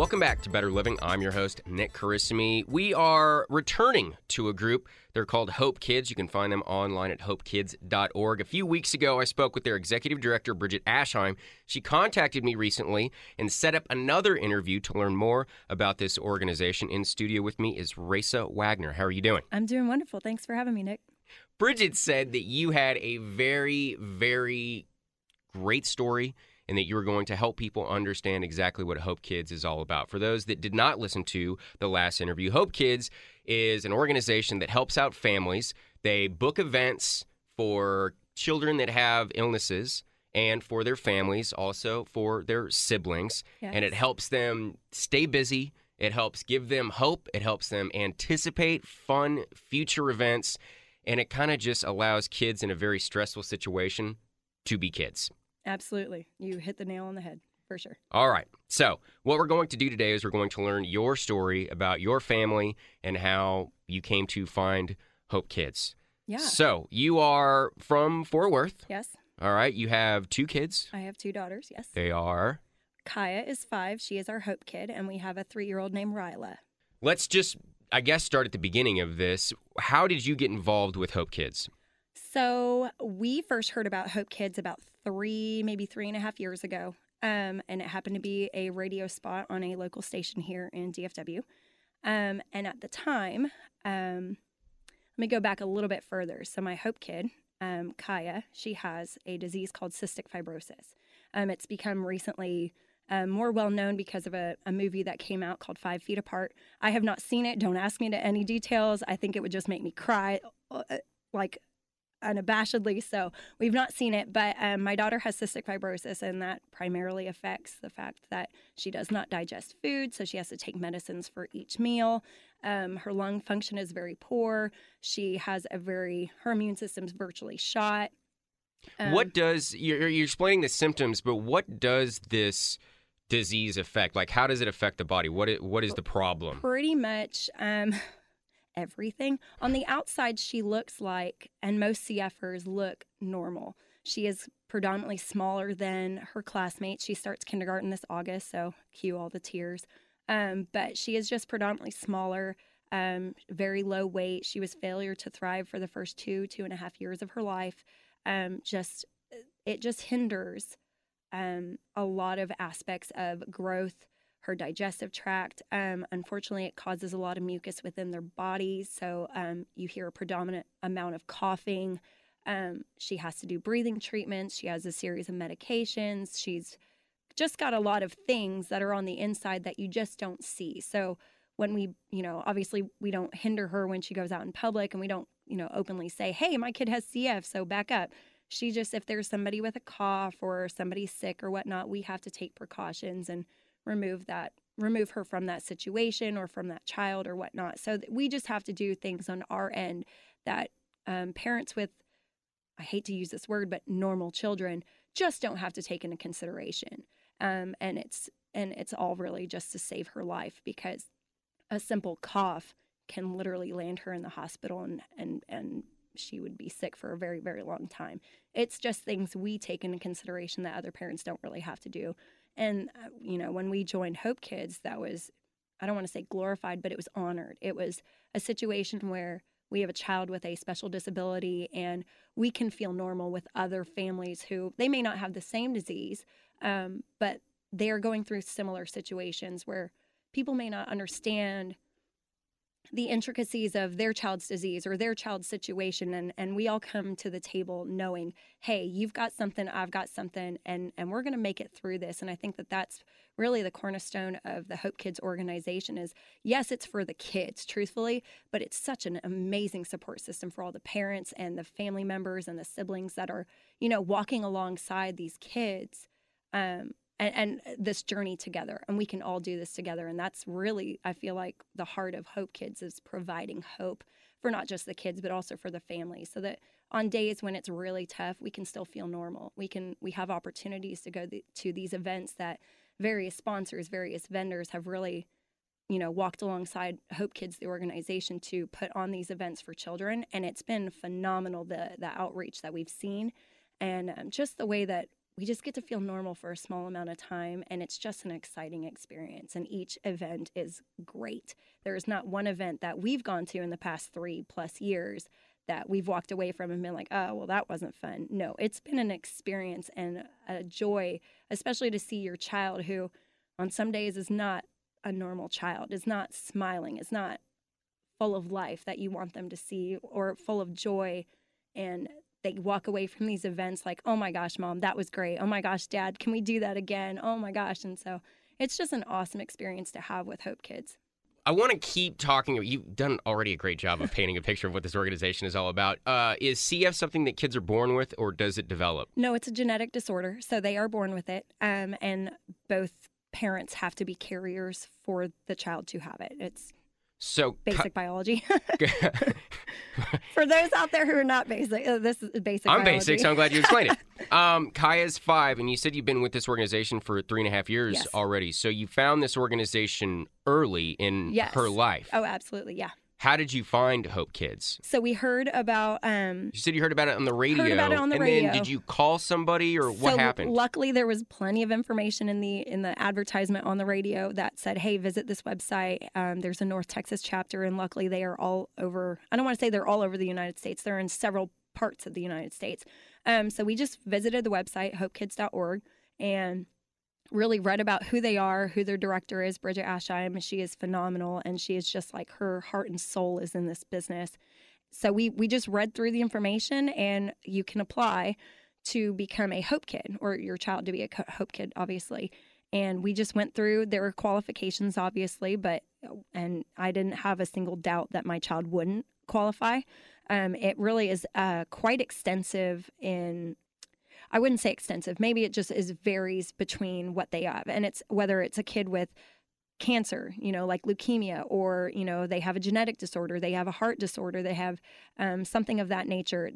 Welcome back to Better Living. I'm your host, Nick Carissimi. We are returning to a group. They're called Hope Kids. You can find them online at hopekids.org. A few weeks ago, I spoke with their executive director, Bridget Ashheim. She contacted me recently and set up another interview to learn more about this organization. In studio with me is Raissa Wagner. How are you doing? I'm doing wonderful. Thanks for having me, Nick. Bridget said that you had a very, very great story and that you were going to help people understand exactly what Hope Kids is all about. For those that did not listen to the last interview, Hope Kids is an organization that helps out families. They book events for children that have illnesses and for their families, also for their siblings. Yes. And it helps them stay busy. It helps give them hope. It helps them anticipate fun future events. And it kind of just allows kids in a very stressful situation to be kids. Absolutely. You hit the nail on the head for sure. All right. So, what we're going to do today is we're going to learn your story about your family and how you came to find Hope Kids. Yeah. So, you are from Fort Worth. Yes. All right. You have two kids. I have two daughters. Yes. They are. Kaya is five. She is our Hope kid. And we have a three year old named Ryla. Let's just, I guess, start at the beginning of this. How did you get involved with Hope Kids? So we first heard about Hope Kids about three, maybe three and a half years ago. Um, and it happened to be a radio spot on a local station here in DFW. Um, and at the time, um, let me go back a little bit further. So my Hope kid, um, Kaya, she has a disease called cystic fibrosis. Um, it's become recently um, more well known because of a, a movie that came out called Five Feet Apart. I have not seen it. Don't ask me to any details. I think it would just make me cry, uh, like unabashedly. So we've not seen it, but um, my daughter has cystic fibrosis, and that primarily affects the fact that she does not digest food, so she has to take medicines for each meal. Um, her lung function is very poor. She has a very her immune system's virtually shot. Um, what does, you're, you're explaining the symptoms, but what does this disease affect? Like, how does it affect the body? What is, what is the problem? pretty much um, everything. On the outside, she looks like, and most CFers look normal. She is predominantly smaller than her classmates. She starts kindergarten this August, so cue all the tears. Um, but she is just predominantly smaller, um, very low weight. She was failure to thrive for the first two, two and a half years of her life. Um, just it just hinders um, a lot of aspects of growth, her digestive tract. Um, unfortunately, it causes a lot of mucus within their bodies. So um, you hear a predominant amount of coughing. Um, she has to do breathing treatments. She has a series of medications. She's just got a lot of things that are on the inside that you just don't see. So when we, you know, obviously we don't hinder her when she goes out in public and we don't, you know, openly say, hey, my kid has CF, so back up. She just, if there's somebody with a cough or somebody sick or whatnot, we have to take precautions and remove that, remove her from that situation or from that child or whatnot. So we just have to do things on our end that um, parents with, I hate to use this word, but normal children just don't have to take into consideration. Um, and it's and it's all really just to save her life because a simple cough can literally land her in the hospital and and and she would be sick for a very very long time. It's just things we take into consideration that other parents don't really have to do. And uh, you know, when we joined Hope Kids, that was I don't want to say glorified, but it was honored. It was a situation where we have a child with a special disability and we can feel normal with other families who they may not have the same disease, um, but they are going through similar situations where people may not understand the intricacies of their child's disease or their child's situation and and we all come to the table knowing hey you've got something i've got something and and we're going to make it through this. And i think that that's really the cornerstone of the hope kids organization is yes it's for the kids truthfully but it's such an amazing support system for all the parents and the family members and the siblings that are you know walking alongside these kids um, and, and this journey together and we can all do this together. And that's really i feel like the heart of hope kids is providing hope for not just the kids but also for the families so that on days when it's really tough we can still feel normal. We can we have opportunities to go to these events that various sponsors various vendors have really you know walked alongside hope kids the organization to put on these events for children. And it's been phenomenal the the outreach that we've seen. And um, just the way that we just get to feel normal for a small amount of time and it's just an exciting experience and each event is great. There is not one event that we've gone to in the past three plus years that we've walked away from and been like oh well that wasn't fun. No it's been an experience and a joy especially to see your child who on some days is not a normal child is not smiling is not full of life that you want them to see or full of joy and they walk away from these events like, oh my gosh, mom, that was great. Oh my gosh, dad, can we do that again? Oh my gosh. And so it's just an awesome experience to have with Hope Kids. I want to keep talking. You've done already a great job of painting a picture of what this organization is all about. Uh, is CF something that kids are born with, or does it develop? No, it's a genetic disorder, so they are born with it, um, and both parents have to be carriers for the child to have it. It's so basic biology. For those out there who are not basic, uh, this is basic. I'm biology. basic, so I'm glad you explained it. Um, Kaya's five, and you said you've been with this organization for three and a half years Yes. already. So you found this organization early in Yes. her life. Oh, absolutely, yeah. How did you find Hope Kids? So we heard about um, You said you heard about it on the radio. Heard about it on the and radio. then did you call somebody, or what happened? Luckily, there was plenty of information in the in the advertisement on the radio that said, "Hey, visit this website. Um, there's a North Texas chapter, and luckily, they are all over. I don't want to say they're all over the United States. They're in several parts of the United States. Um, so we just visited the website hopekids.org and really read about who they are, who their director is, Bridget Ashheim. She is phenomenal, and she is just like her heart and soul is in this business. So we we just read through the information, and you can apply to become a Hope Kid or your child to be a Hope Kid, obviously. And we just went through. There were qualifications, obviously, but and I didn't have a single doubt that my child wouldn't qualify. Um, it really is uh, quite extensive in I wouldn't say extensive. Maybe it just is varies between what they have, and it's whether it's a kid with cancer, you know, like leukemia, or you know they have a genetic disorder, they have a heart disorder, they have um, something of that nature.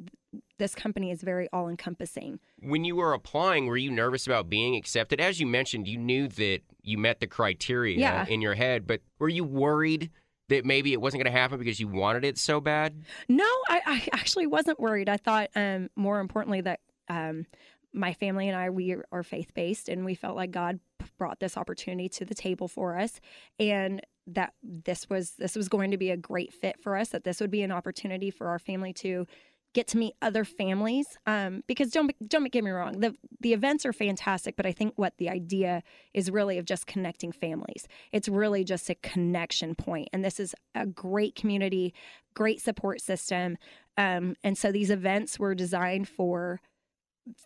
This company is very all encompassing. when you were applying, were you nervous about being accepted? As you mentioned, you knew that you met the criteria Yeah. in your head, but were you worried that maybe it wasn't going to happen because you wanted it so bad? No, I, I actually wasn't worried. I thought, um, more importantly, that um, my family and I we are faith based, and we felt like God brought this opportunity to the table for us, and that this was this was going to be a great fit for us. That this would be an opportunity for our family to get to meet other families. Um, because don't don't get me wrong, the the events are fantastic, but I think what the idea is really of just connecting families. It's really just a connection point, and this is a great community, great support system. Um, and so these events were designed for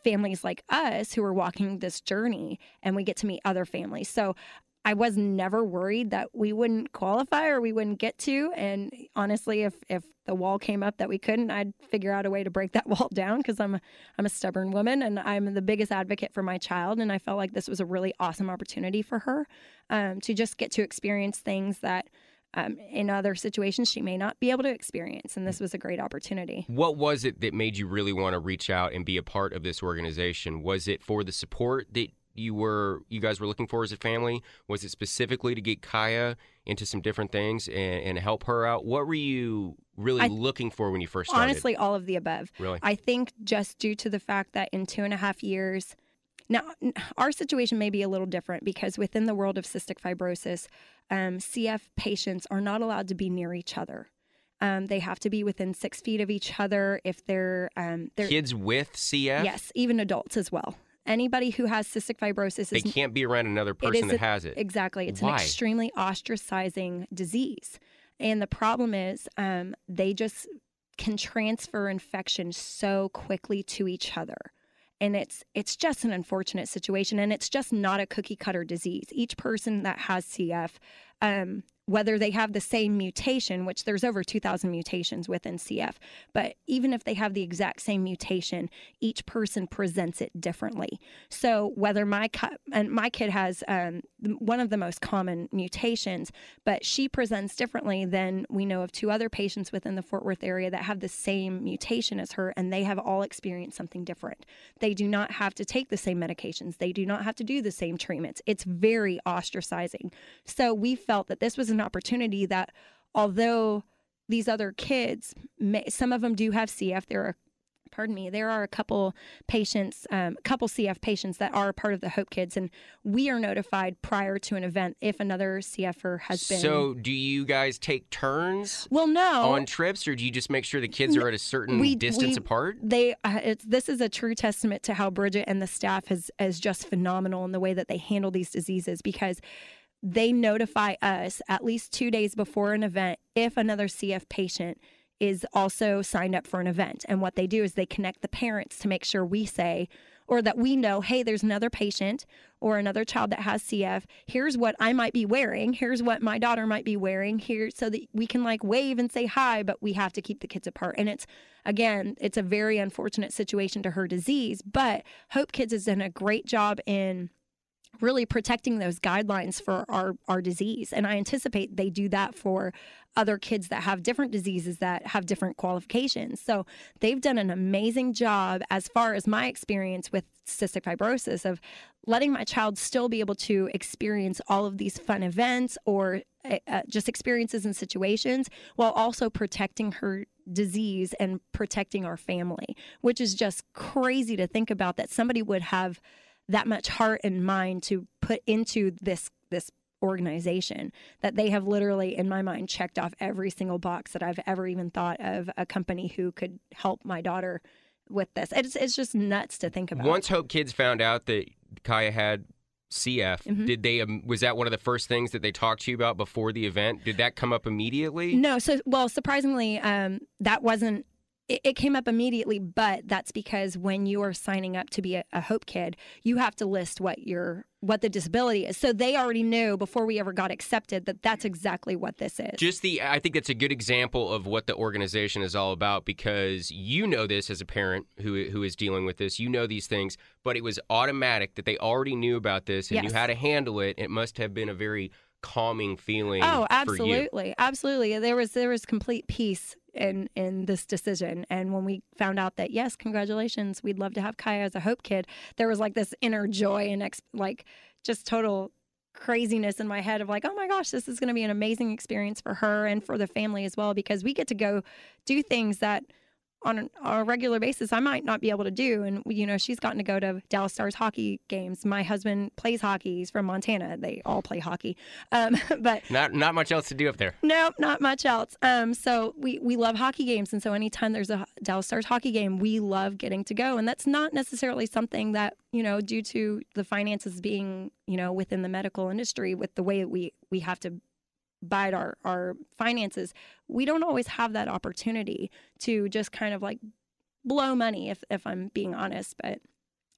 families like us who are walking this journey and we get to meet other families. So I was never worried that we wouldn't qualify or we wouldn't get to. And honestly, if if the wall came up that we couldn't, I'd figure out a way to break that wall down because I'm I'm a stubborn woman and I'm the biggest advocate for my child. And I felt like this was a really awesome opportunity for her um, to just get to experience things that um, in other situations she may not be able to experience. And this was a great opportunity. What was it that made you really want to reach out and be a part of this organization? Was it for the support that you were you guys were looking for as a family? Was it specifically to get Kaya into some different things and, and help her out? What were you really I- looking for when you first started? Honestly, all of the above. really? I think just due to the fact that in two and a half years, now our situation may be a little different because within the world of cystic fibrosis, um, CF patients are not allowed to be near each other. Um, they have to be within six feet of each other if they're, um, they're Kids with CF, yes, even adults as well. Anybody who has cystic fibrosis they is can't be around another person that a- has it. Exactly. It's Why? an extremely ostracizing disease. And the problem is um, they just can transfer infection so quickly to each other. And it's it's just an unfortunate situation and it's just not a cookie cutter disease. Each person that has CF um, whether they have the same mutation, which there's over 2,000 mutations within CF, but even if they have the exact same mutation, each person presents it differently. So whether my and my kid has um, one of the most common mutations, but she presents differently than we know of two other patients within the Fort Worth area that have the same mutation as her, and they have all experienced something different. They do not have to take the same medications. They do not have to do the same treatments. It's very ostracizing. So we felt that this was an an opportunity that although these other kids, may, some of them do have CF, there are pardon me, there are a couple patients, um, a couple CF patients that are part of the Hope Kids, and we are notified prior to an event if another CFer has been. So, do you guys take turns? Well, no. On trips, or do you just make sure the kids are at a certain we, distance we, apart? They, uh, this is a true testament to how Bridget and the staff is is just phenomenal in the way that they handle these diseases because they notify us at least two days before an event if another CF patient is also signed up for an event. And what they do is they connect the parents to make sure we say, or that we know, hey, there's another patient or another child that has CF. Here's what I might be wearing. Here's what my daughter might be wearing here so that we can like wave and say hi, but we have to keep the kids apart. And it's, again, it's a very unfortunate situation to her disease, but Hope Kids has done a great job in really protecting those guidelines for our, our disease. And I anticipate they do that for other kids that have different diseases that have different qualifications. So they've done an amazing job as far as my experience with cystic fibrosis of letting my child still be able to experience all of these fun events or uh, just experiences and situations while also protecting her disease and protecting our family, which is just crazy to think about that somebody would have that much heart and mind to put into this this organization that they have literally in my mind checked off every single box that I've ever even thought of a company who could help my daughter with this. It's it's just nuts to think about. Once Hope Kids found out that Kaya had CF, mm-hmm. did they um, was that one of the first things that they talked to you about before the event? Did that come up immediately? No, so well, surprisingly, um, that wasn't it, it, came up immediately, but that's because when you are signing up to be a, a, Hope Kid, you have to list what your what the disability is. So they already knew before we ever got accepted that that's exactly what this is. Just the I think that's a good example of what the organization is all about because you know this as a parent who who is dealing with this. You know these things, but it was automatic that they already knew about this and yes. you had to handle it. It must have been a very calming feeling. Oh, absolutely, absolutely. There was there was complete peace in in this decision. And when we found out that yes, congratulations, we'd love to have Kaya as a Hope Kid, there was like this inner joy and ex- like just total craziness in my head of like, oh my gosh, this is going to be an amazing experience for her and for the family as well because we get to go do things that on a regular basis I might not be able to do. And, you know, she's gotten to go to Dallas Stars hockey games. My husband plays hockey. He's from Montana. They all play hockey. Um, but not not much else to do up there. No, not much else. Um, so we, we love hockey games. And so anytime there's a Dallas Stars hockey game, we love getting to go. And that's not necessarily something that, you know, due to the finances being, you know, within the medical industry with the way we, we have to bide our our finances we don't always have that opportunity to just kind of like blow money if if I'm being honest but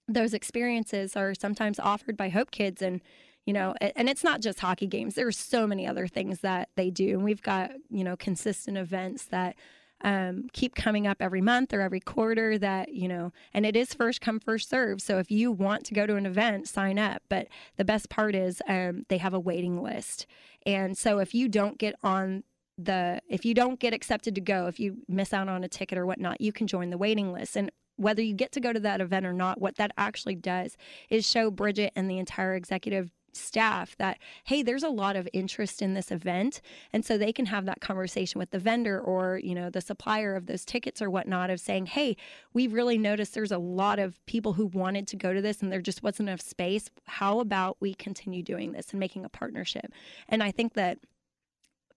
those experiences are sometimes offered by Hope Kids and you know and it's not just hockey games there's so many other things that they do and we've got you know consistent events that um, keep coming up every month or every quarter that you know and it is first come first serve. So if you want to go to an event sign up. But the best part is um, they have a waiting list. And so if you don't get on the if you don't get accepted to go if you miss out on a ticket or whatnot you can join the waiting list. And whether you get to go to that event or not what that actually does is show bridget and the entire executive staff that hey there's a lot of interest in this event and so they can have that conversation with the vendor or you know the supplier of those tickets or whatnot of saying hey we've really noticed there's a lot of people who wanted to go to this and there just wasn't enough space. How about we continue doing this and making a partnership? And i think that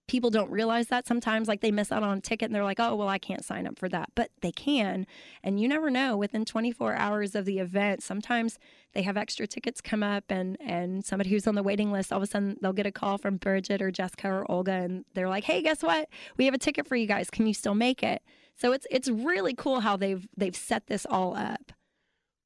people don't realize that sometimes like they miss out on a ticket and they're like oh well i can't sign up for that but they can and you never know within 24 hours of the event sometimes they have extra tickets come up and and somebody who's on the waiting list all of a sudden they'll get a call from bridget or jessica or olga and they're like hey guess what we have a ticket for you guys can you still make it so it's it's really cool how they've they've set this all up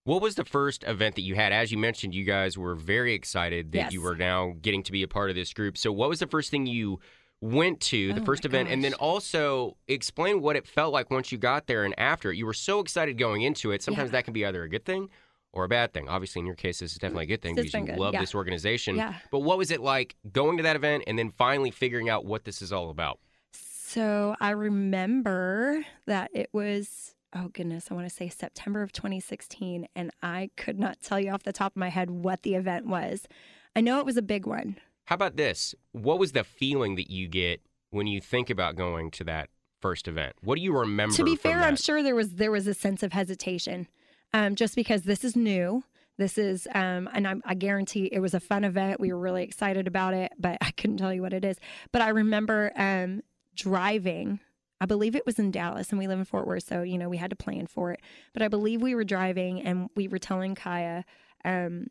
What was the first event that you had? As you mentioned, you guys were very excited that Yes. you were now getting to be a part of this group. So, what was the first thing you went to, the Oh first event? And then also explain what it felt like once you got there and after. You were so excited going into it. Sometimes Yeah. that can be either a good thing or a bad thing. Obviously, in your case, this is definitely a good thing because you good, love yeah. this organization. Yeah. But what was it like going to that event and then finally figuring out what this is all about? So I remember that it was, oh goodness, I want to say September of 2016. And I could not tell you off the top of my head what the event was. I know it was a big one. How about this? What was the feeling that you get when you think about going to that first event? What do you remember? to be fair, I'm sure there was there was a sense of hesitation, um, just because this is new. This is, um, and I, I guarantee it was a fun event. We were really excited about it, but I couldn't tell you what it is. But I remember um, driving. I believe it was in Dallas, and we live in Fort Worth, so you know we had to plan for it. But I believe we were driving, and we were telling Kaya, um,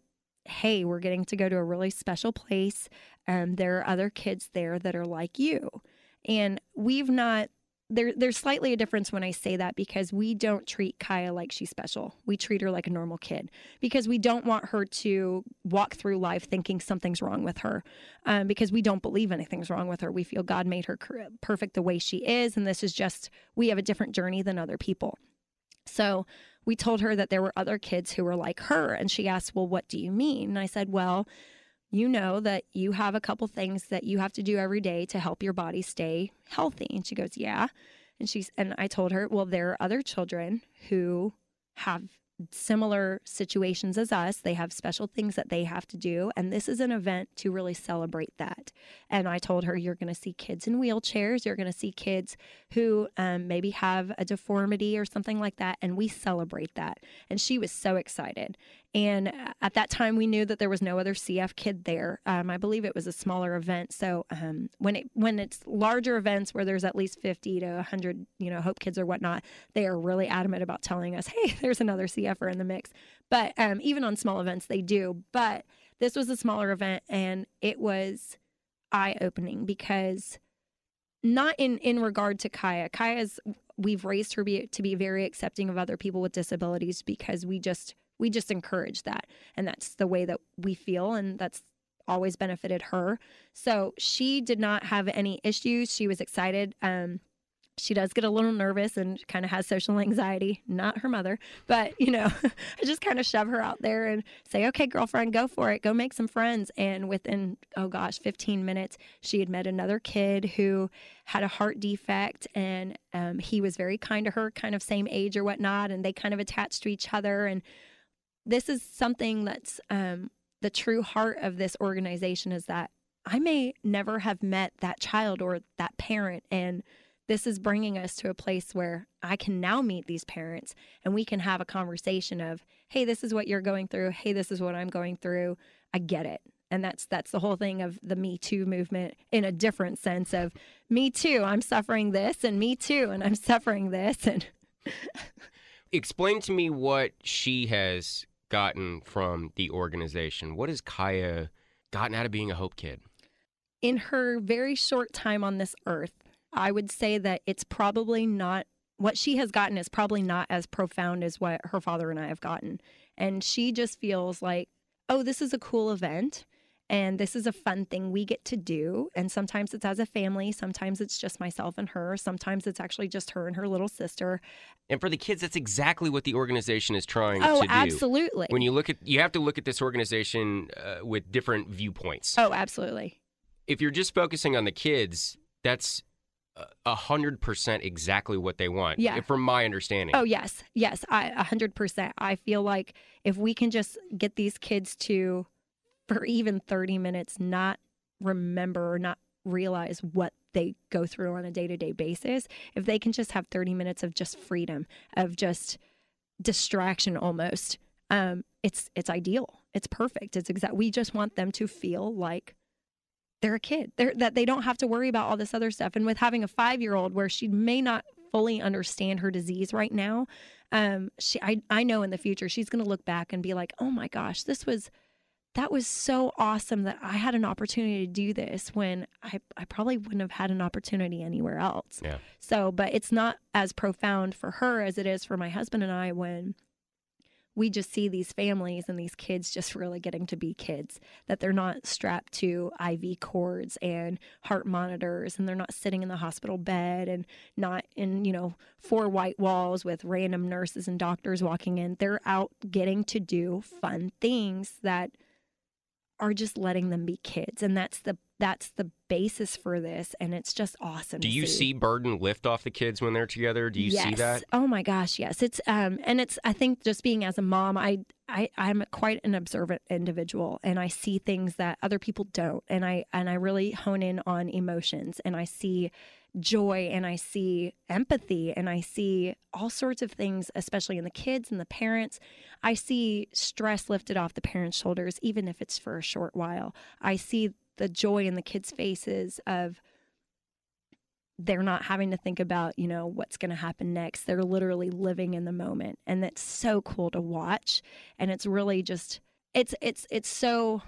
"Hey, we're getting to go to a really special place. Um, there are other kids there that are like you." And we've not there there's slightly a difference when I say that because we don't treat Kaya like she's special. We treat her like a normal kid because we don't want her to walk through life thinking something's wrong with her. Um, because we don't believe anything's wrong with her. We feel God made her perfect the way she is, and this is just we have a different journey than other people. So we told her that there were other kids who were like her, and she asked, "Well, what do you mean?" And I said, "Well." you know that you have a couple things that you have to do every day to help your body stay healthy and she goes yeah and she's and i told her well there are other children who have similar situations as us. They have special things that they have to do. And this is an event to really celebrate that. And i told her you're going to see kids in wheelchairs. You're going to see kids who um, maybe have a deformity or something like that. And we celebrate that. And she was so excited and at that time, we knew that there was no other CF kid there. Um, I believe it was a smaller event. So um, when it when it's larger events where there's at least fifty to hundred, you know, Hope Kids or whatnot, they are really adamant about telling us, "Hey, there's another CFer in the mix." But um, even on small events, they do. But this was a smaller event, and it was eye opening because not in in regard to Kaya. Kaya's we've raised her be, to be very accepting of other people with disabilities because we just we just encourage that. And that's the way that we feel and that's always benefited her. So she did not have any issues. She was excited. Um she does get a little nervous and kind of has social anxiety not her mother but you know i just kind of shove her out there and say okay girlfriend go for it. Go make some friends. And within oh gosh 15 minutes she had met another kid who had a heart defect and um, he was very kind to her kind of same age or whatnot and they kind of attached to each other and this is something that's um, the true heart of this organization is that I may never have met that child or that parent. And this is bringing us to a place where I can now meet these parents and we can have a conversation of, hey, this is what you're going through. Hey, this is what I'm going through. I get it. And that's that's the whole thing of the Me Too movement in a different sense of me too, I'm suffering this, and me too, and I'm suffering this. And Explain to me what she has gotten from the organization. What has Kaya gotten out of being a Hope Kid? in her very short time on this earth, I would say that it's probably not what she has gotten is probably not as profound as what her father and I have gotten. And she just feels like, oh, this is a cool event and this is a fun thing we get to do. And sometimes it's as a family, sometimes it's just myself and her, sometimes it's actually just her and her little sister. And for the kids, that's exactly what the organization is trying Oh, to do. absolutely. When you look at, you have to look at this organization uh, with different viewpoints. oh, absolutely. If you're just focusing on the kids, that's a- a hundred percent exactly what they want. Yeah. From my understanding. Oh yes, yes, I a hundred percent. I feel like if we can just get these kids to, for even thirty minutes, not remember or not realize what they go through on a day to day basis, if they can just have thirty minutes of just freedom, of just distraction almost, um, it's it's ideal. It's perfect. It's exact. We just want them to feel like they're a kid. They're, that they don't have to worry about all this other stuff. And with having a five year old where she may not fully understand her disease right now, um, she I, I know in the future she's going to look back and be like, oh my gosh, this was that was so awesome that I had an opportunity to do this when I, I probably wouldn't have had an opportunity anywhere else. Yeah. So, but it's not as profound for her as it is for my husband and I when we just see these families and these kids just really getting to be kids that they're not strapped to iv cords and heart monitors and they're not sitting in the hospital bed and not in you know four white walls with random nurses and doctors walking in they're out getting to do fun things that are just letting them be kids and that's the that's the basis for this and it's just awesome Do you see burden lift off the kids when they're together? Do you see that? Oh my gosh, yes. It's um and it's I think just being as a mom, I I I'm quite an observant individual and I see things that other people don't and I and I really hone in on emotions and I see joy and I see empathy and I see all sorts of things especially in the kids and the parents. I see stress lifted off the parents' shoulders even if it's for a short while. I see the joy in the kids' faces of they're not having to think about, you know, what's going to happen next. They're literally living in the moment. And that's so cool to watch. And it's really just it's it's it's so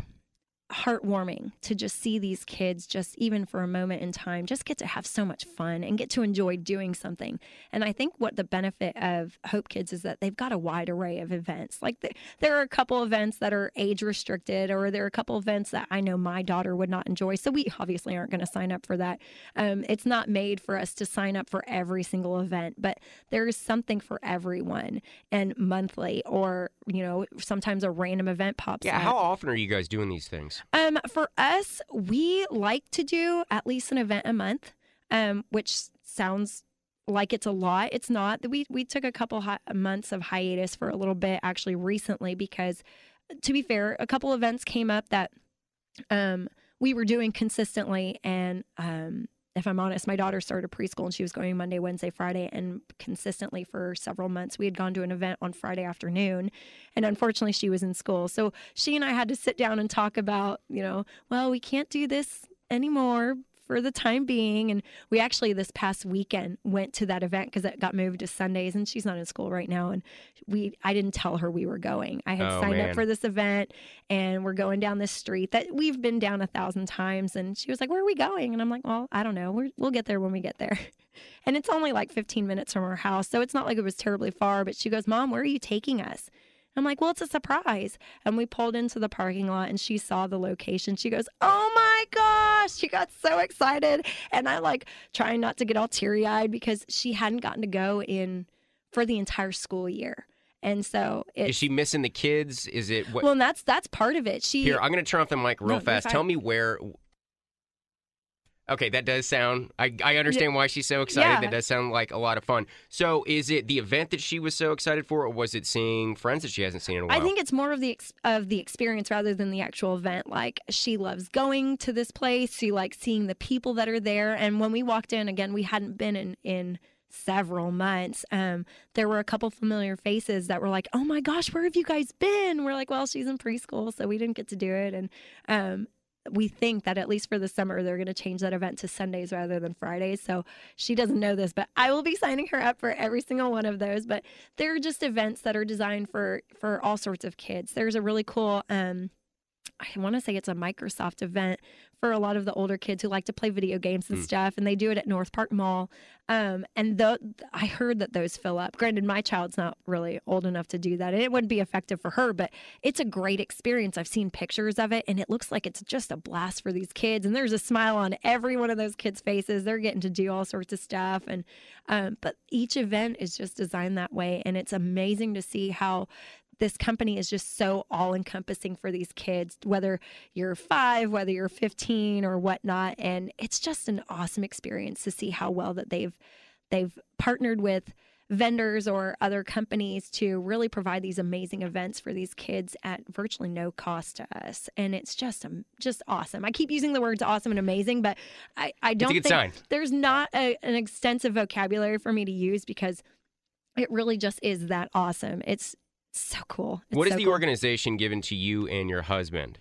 heartwarming to just see these kids just even for a moment in time just get to have so much fun and get to enjoy doing something. And i think what the benefit of hope kids is that they've got a wide array of events. Like the, there are a couple events that are age restricted or there are a couple events that i know my daughter would not enjoy. So we obviously aren't going to sign up for that. Um, it's not made for us to sign up for every single event but there's something for everyone. And monthly or you know sometimes a random event pops Yeah, up. how often are you guys doing these things? Um, for us, we like to do at least an event a month, um, which sounds like it's a lot. It's not. We we took a couple hi- months of hiatus for a little bit actually recently because, to be fair, a couple events came up that um, we were doing consistently, and um, if I'm honest, my daughter started preschool and she was going Monday, Wednesday, Friday, and consistently for several months we had gone to an event on Friday afternoon, and unfortunately she was in school, so she and I had to sit down and talk about, you know, well we can't do this anymore for the time being. And we actually this past weekend went to that event because it got moved to Sundays, and she's not in school right now. And we I didn't tell her we were going. I had Oh, signed man. up for this event, and we're going down this street that we've been down a thousand times. And she was like, "Where are we going?" And I'm like, "Well, I don't know. We're, we'll get there when we get there." And it's only like 15 minutes from our house, so it's not like it was terribly far. But she goes, "Mom, where are you taking us?" I'm like, well, it's a surprise. And we pulled into the parking lot and she saw the location. She goes, oh my gosh. She got so excited. And I like trying not to get all teary eyed because she hadn't gotten to go in for the entire school year. And so it, Is she missing the kids? Is it what? well, and that's, that's part of it. She, Here, I'm going to turn off the mic real No, fast. Tell me where. Okay, that does sound. I, I understand why she's so excited. Yeah. That does sound like a lot of fun. So, is it the event that she was so excited for, or was it seeing friends that she hasn't seen in a while? I think it's more of the ex- of the experience rather than the actual event. Like she loves going to this place. She likes seeing the people that are there. And when we walked in, again, we hadn't been in in several months. Um, there were a couple familiar faces that were like, "Oh my gosh, where have you guys been?" We're like, "Well, she's in preschool, so we didn't get to do it." And um, we think that at least for the summer they're going to change that event to Sundays rather than Fridays. So she doesn't know this, but I will be signing her up for every single one of those. But they're just events that are designed for for all sorts of kids. There's a really cool um I want to say it's a Microsoft event for a lot of the older kids who like to play video games and Hmm. stuff, and they do it at North Park Mall. Um, and the, I heard that those fill up. Granted, my child's not really old enough to do that, and it wouldn't be effective for her, but it's a great experience. I've seen pictures of it, and it looks like it's just a blast for these kids. And there's a smile on every one of those kids' faces. They're getting to do all sorts of stuff, and um, but each event is just designed that way, and it's amazing to see how this company is just so all encompassing for these kids, whether you're five, whether you're 15 or whatnot. And it's just an awesome experience to see how well that they've they've partnered with vendors or other companies to really provide these amazing events for these kids at virtually no cost to us and it's just um, just awesome i keep using the words awesome and amazing but i, I don't think sign. there's not a, an extensive vocabulary for me to use because it really just is that awesome it's so cool It's What is so the cool. organization given to you and your husband?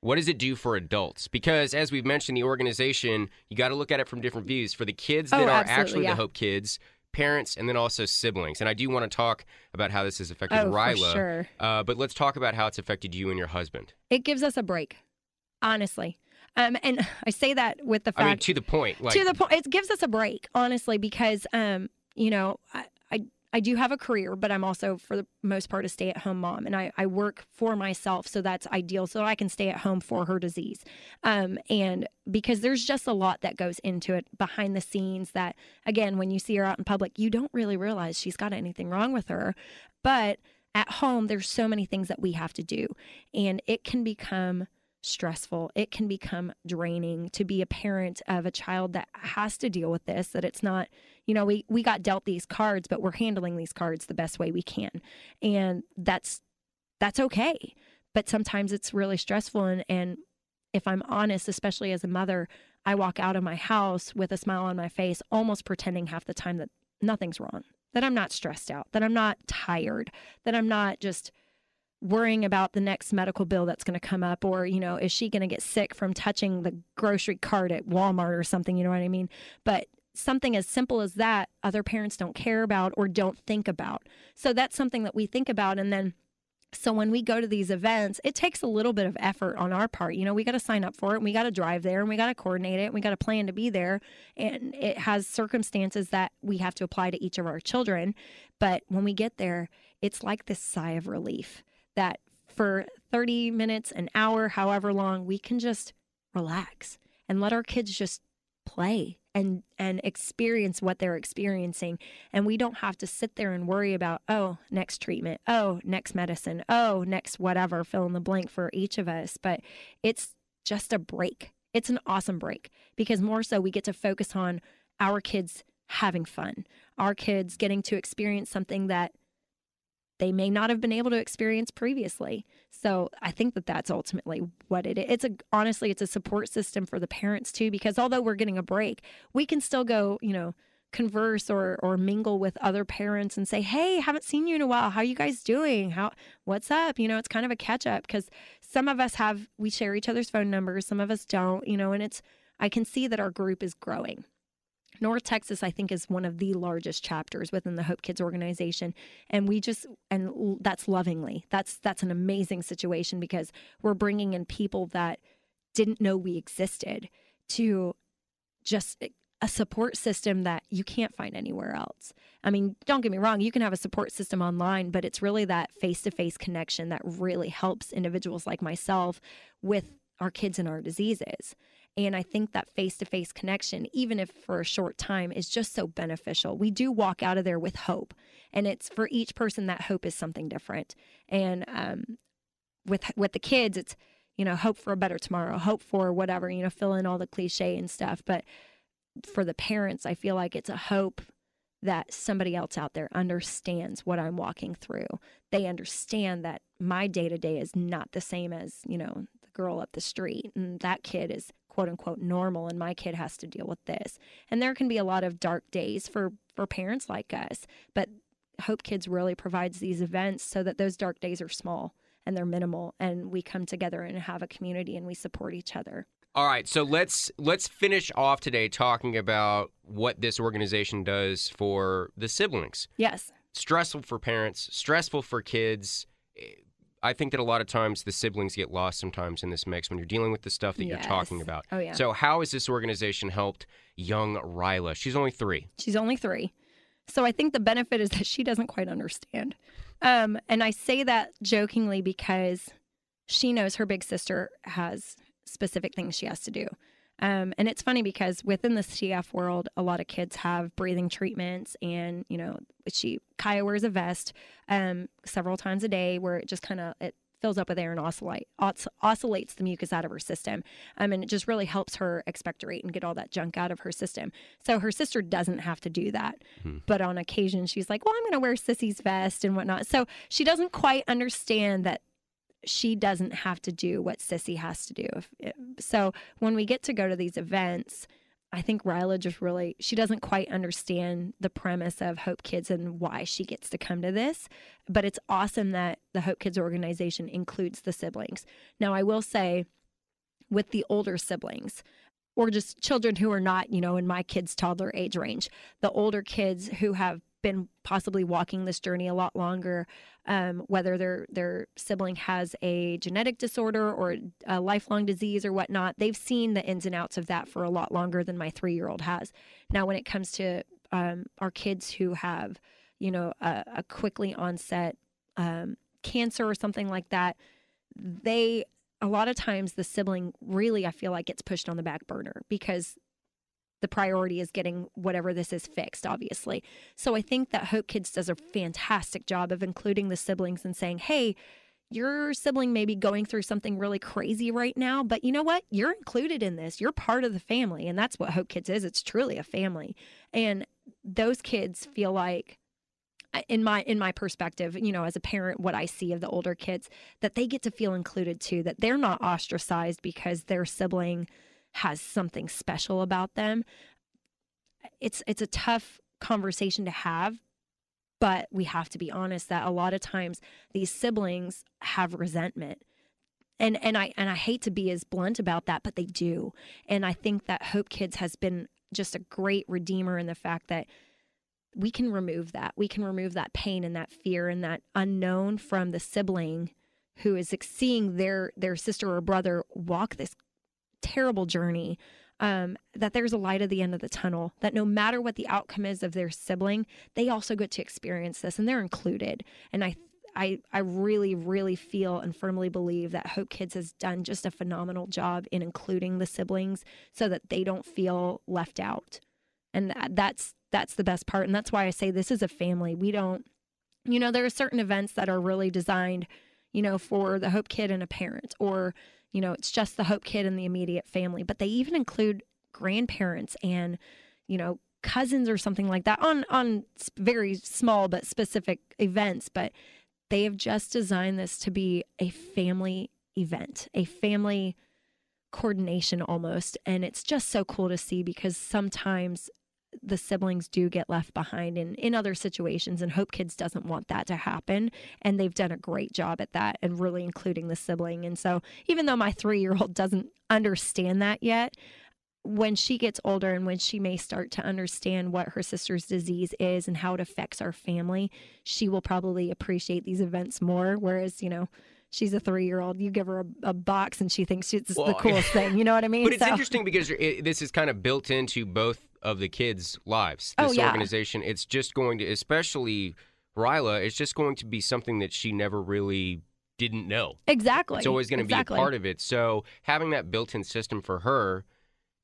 What does it do for adults? Because as we've mentioned, the organization, you got to look at it from different views. For the kids that Oh, are actually yeah. the Hope Kids, parents, and then also siblings. And I do want to talk about how this has affected Oh, Ryla. sure. Uh, but let's talk about how it's affected you and your husband. it gives us a break honestly um, and i say that with the fact I mean, to the point. Like, to the point it gives us a break honestly because um you know I, I do have a career, but I'm also for the most part a stay at home mom, and I, I work for myself, so that's ideal, so I can stay at home for her disease. Um, and because there's just a lot that goes into it behind the scenes. That again, when you see her out in public, you don't really realize she's got anything wrong with her, but at home, there's so many things that we have to do, and it can become stressful. It can become draining to be a parent of a child that has to deal with this, that it's not, you know, we, we got dealt these cards, but we're handling these cards the best way we can. And that's that's okay. But sometimes it's really stressful and, and if I'm honest, especially as a mother, I walk out of my house with a smile on my face, almost pretending half the time that nothing's wrong, that I'm not stressed out, that I'm not tired, that I'm not just worrying about the next medical bill that's going to come up or you know is she going to get sick from touching the grocery cart at Walmart or something you know what I mean? But something as simple as that other parents don't care about or don't think about. So that's something that we think about and then so when we go to these events it takes a little bit of effort on our part. You know we got to sign up for it and we got to drive there and we got to coordinate it and we got to plan to be there and it has circumstances that we have to apply to each of our children. But when we get there it's like this sigh of relief that for 30 minutes, an hour, however long, we can just relax and let our kids just play and and experience what they're experiencing. And we don't have to sit there and worry about oh next treatment oh next medicine oh next whatever fill in the blank for each of us. But it's just a break. It's an awesome break because more so we get to focus on our kids having fun our kids getting to experience something that they may not have been able to experience previously. So I think that that's ultimately what it is. It's a honestly, it's a support system for the parents too, because although we're getting a break, we can still go, you know, converse or or mingle with other parents and say, "Hey, haven't seen you in a while. How you guys doing? How what's up?" You know, it's kind of a catch up because some of us have we share each other's phone numbers, some of us don't. You know, and it's I can see that our group is growing. North Texas, I think, is one of the largest chapters within the Hope Kids organization, and we just and that's lovingly. That's that's an amazing situation because we're bringing in people that didn't know we existed to just eh, a support system that you can't find anywhere else. I mean, don't get me wrong, you can have a support system online, but it's really that face to face connection that really helps individuals like myself with our kids and our diseases. And I think that face to face connection, even if for a short time, is just so beneficial. We do walk out of there with hope. And it's for each person that hope is something different. And um, with with the kids, it's, you know, hope for a better tomorrow, hope for whatever, you know, fill in all the cliche and stuff. But for the parents, I feel like it's a hope that somebody else out there understands what I'm walking through. They understand that my day to day is not the same as, you know, the girl up the street. And that kid is quote unquote normal and my kid has to deal with this. And there can be a lot of dark days for for parents like us, but Hope Kids really provides these events so that those dark days are small and they're minimal and we come together and have a community and we support each other. All right, so let's let's finish off today talking about what this organization does for the siblings. Yes. Stressful for parents, stressful for kids eh, I think that a lot of times the siblings get lost sometimes in this mix when you're dealing with the stuff that yes. you're talking about. Oh yeah. So how has this organization helped young Ryla? She's only three. She's only three. So I think the benefit is that she doesn't quite understand. Um, and I say that jokingly because she knows her big sister has specific things she has to do. Um, and it's funny because within the CF world, a lot of kids have breathing treatments, and you know, she Kaya wears a vest um, several times a day where it just kind of it fills up with air and oscillate, os- oscillates the mucus out of her system. Um, and it just really helps her expectorate and get all that junk out of her system. So her sister doesn't have to do that. Hmm. But on occasion, she's like, well, I'm going to wear Sissy's vest and whatnot. So she doesn't quite understand that she doesn't have to do what Sissy has to do. So when we get to go to these events, I think Ryla just really she doesn't quite understand the premise of Hope Kids and why she gets to come to this. But it's awesome that the Hope Kids organization includes the siblings. Now I will say with the older siblings, or just children who are not, you know, in my kids' toddler age range. The older kids who have been possibly walking this journey a lot longer, um, whether their their sibling has a genetic disorder or a lifelong disease or whatnot. They've seen the ins and outs of that for a lot longer than my three year old has. Now, when it comes to um, our kids who have you know, a, a quickly onset um, cancer or something like that, they a lot of times the sibling really I feel like gets pushed on the back burner because the priority is getting whatever this is fixed, obviously. So I think that Hope Kids does a fantastic job of including the siblings and saying, hey, your sibling may be going through something really crazy right now, but you know what? You're included in this. You're part of the family. And that's what Hope Kids is. It's truly a family. And those kids feel like in my in my perspective, you know, as a parent, what I see of the older kids, that they get to feel included too, that they're not ostracized because their sibling has something special about them. It's it's a tough conversation to have, but we have to be honest that a lot of times these siblings have resentment. And and I and I hate to be as blunt about that, but they do. And I think that Hope Kids has been just a great redeemer in the fact that we can remove that. We can remove that pain and that fear and that unknown from the sibling who is seeing their their sister or brother walk this terrible journey. Um, that there's a light at the end of the tunnel. That no matter what the outcome is of their sibling, they also get to experience this, and they're included. And I I, I really, really feel and firmly believe that Hope Kids has done just a phenomenal job in including the siblings so that they don't feel left out. And that, that's that's the best part. And that's why I say this is a family. We don't, you know, there are certain events that are really designed, you know, for the Hope Kid and a parent, or, you know, it's just the Hope Kid and the immediate family, but they even include grandparents and, you know, cousins or something like that on on very small but specific events but they have just designed this to be a family event a family coordination almost and it's just so cool to see because sometimes the siblings do get left behind in, in other situations and hope kids doesn't want that to happen and they've done a great job at that and really including the sibling and so even though my three year old doesn't understand that yet when she gets older and when she may start to understand what her sister's disease is and how it affects our family she will probably appreciate these events more whereas you know she's a three year old. You give her a, a, box and she thinks it's well, the coolest thing. You know what I mean? But it's so. interesting because it, this is kind of built into both of the kids' lives. Oh, this oh, yeah. organization, it's just going to, especially Ryla, it's just going to be something that she never really didn't know. Exactly. It's always going to exactly. be a part of it. So having that built-in system for her,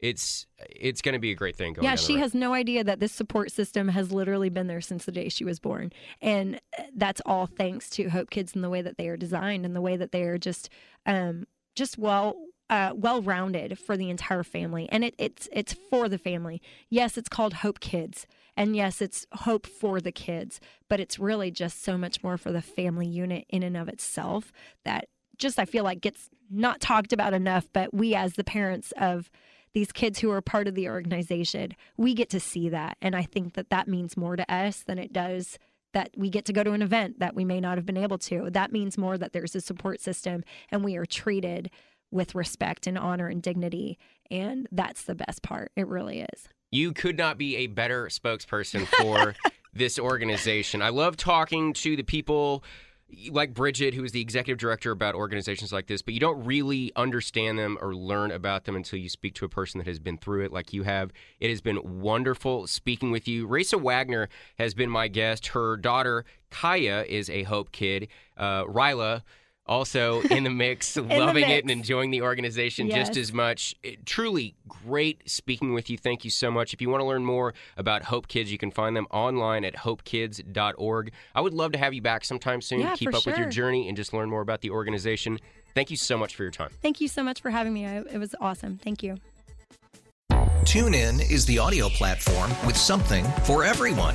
it's it's going to be a great thing. yeah, she has no idea that this support system has literally been there since the day she was born, and uh, that's all thanks to Hope Kids and the way that they are designed and the way that they are just um, just well uh, well rounded for the entire family, and it, it's it's for the family. Yes, it's called Hope Kids, and yes, it's hope for the kids, but it's really just so much more for the family unit in and of itself that just I feel like gets not talked about enough. But we, as the parents of these kids who are part of the organization, we get to see that, and I think that that means more to us than it does that we get to go to an event that we may not have been able to. That means more that there's a support system and we are treated with respect and honor and dignity. And that's the best part. It really is. You could not be a better spokesperson for this organization. I love talking to the people like Bridget, who is the executive director about organizations like this, but you don't really understand them or learn about them until you speak to a person that has been through it like you have. It has been wonderful speaking with you. Raissa Wagner has been my guest. Her daughter, Kaya, is a Hope Kid. Uh, Ryla, also in the mix, in loving the mix. it and enjoying the organization yes. just as much. It, truly great speaking with you. Thank you so much. If you want to learn more about Hope Kids, you can find them online at hopekids.org. I would love to have you back sometime soon yeah, to keep up sure. with your journey and just learn more about the organization. Thank you so much for your time. Thank you so much for having me. It was awesome. Thank you. TuneIn is the audio platform with something for everyone.